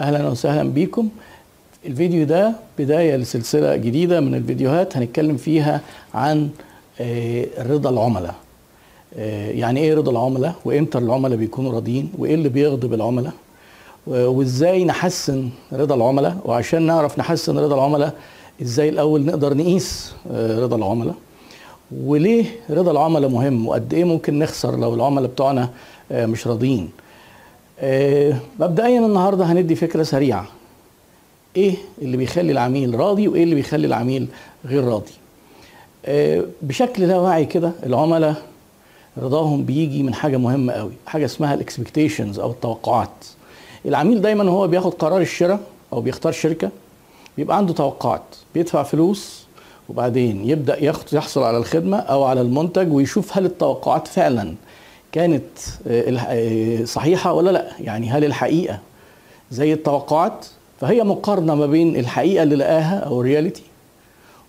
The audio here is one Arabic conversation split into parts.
أهلا وسهلا بيكم الفيديو ده بداية لسلسلة جديدة من الفيديوهات هنتكلم فيها عن آه، رضا العملاء. آه، يعني إيه رضا العملاء؟ وإمتى العملاء بيكونوا راضيين؟ وإيه اللي بيغضب العملاء؟ وإزاي نحسن رضا العملاء؟ وعشان نعرف نحسن رضا العملاء إزاي الأول نقدر نقيس آه، رضا العملاء؟ وليه رضا العملاء مهم؟ وقد إيه ممكن نخسر لو العملاء بتوعنا مش راضيين؟ آه، مبدئيا النهارده هندي فكرة سريعة. إيه اللي بيخلي العميل راضي وإيه اللي بيخلي العميل غير راضي؟ آه، بشكل لا واعي كده العملاء رضاهم بيجي من حاجة مهمة قوي حاجة اسمها الاكسبكتيشنز أو التوقعات. العميل دايما هو بياخد قرار الشراء أو بيختار شركة بيبقى عنده توقعات بيدفع فلوس وبعدين يبدأ يحصل على الخدمة أو على المنتج ويشوف هل التوقعات فعلا كانت آه، آه، صحيحة ولا لا؟ يعني هل الحقيقة زي التوقعات؟ فهي مقارنة ما بين الحقيقة اللي لقاها أو ال reality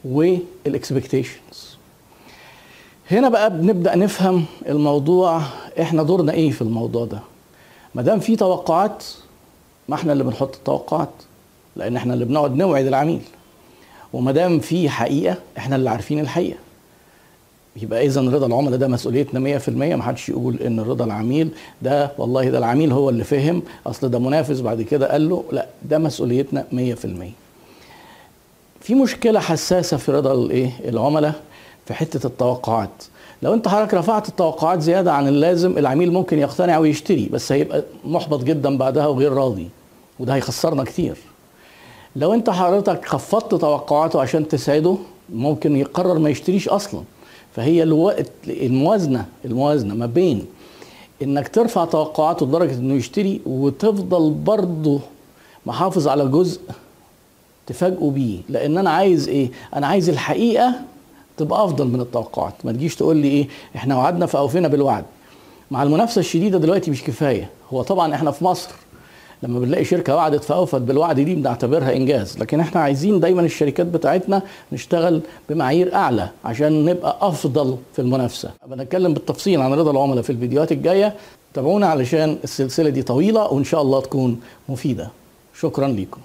وال expectations هنا بقى بنبدأ نفهم الموضوع إحنا دورنا إيه في الموضوع ده؟ ما دام في توقعات ما إحنا اللي بنحط التوقعات لأن إحنا اللي بنقعد نوعد العميل. وما دام في حقيقة إحنا اللي عارفين الحقيقة. يبقى اذا رضا العملاء ده مسؤوليتنا 100% ما حدش يقول إن رضا العميل ده والله ده العميل هو اللي فهم أصل ده منافس بعد كده قال له لا ده مسؤوليتنا 100% في مشكلة حساسة في رضا الإيه؟ العملاء في حتة التوقعات. لو أنت حضرتك رفعت التوقعات زيادة عن اللازم العميل ممكن يقتنع ويشتري بس هيبقى محبط جدا بعدها وغير راضي وده هيخسرنا كتير. لو أنت حضرتك خفضت توقعاته عشان تسعده ممكن يقرر ما يشتريش أصلا. فهي الوقت الموازنة الموازنة ما بين إنك ترفع توقعاته لدرجة إنه يشتري وتفضل برضه محافظ على جزء تفاجئوا بيه. لأن أنا عايز إيه؟ أنا عايز الحقيقة تبقى أفضل من التوقعات. ما تجيش تقول لي إيه؟ إحنا وعدنا فأوفينا بالوعد. مع المنافسة الشديدة دلوقتي مش كفاية. هو طبعا إحنا في مصر. لما بنلاقي شركة وعدت فأوفت بالوعد دي بنعتبرها إنجاز. لكن إحنا عايزين دايما الشركات بتاعتنا نشتغل بمعايير أعلى عشان نبقى أفضل في المنافسة. بنتكلم بالتفصيل عن رضا العملاء في الفيديوهات الجاية. تابعونا علشان السلسلة دي طويلة وإن شاء الله تكون مفيدة. شكرا لكم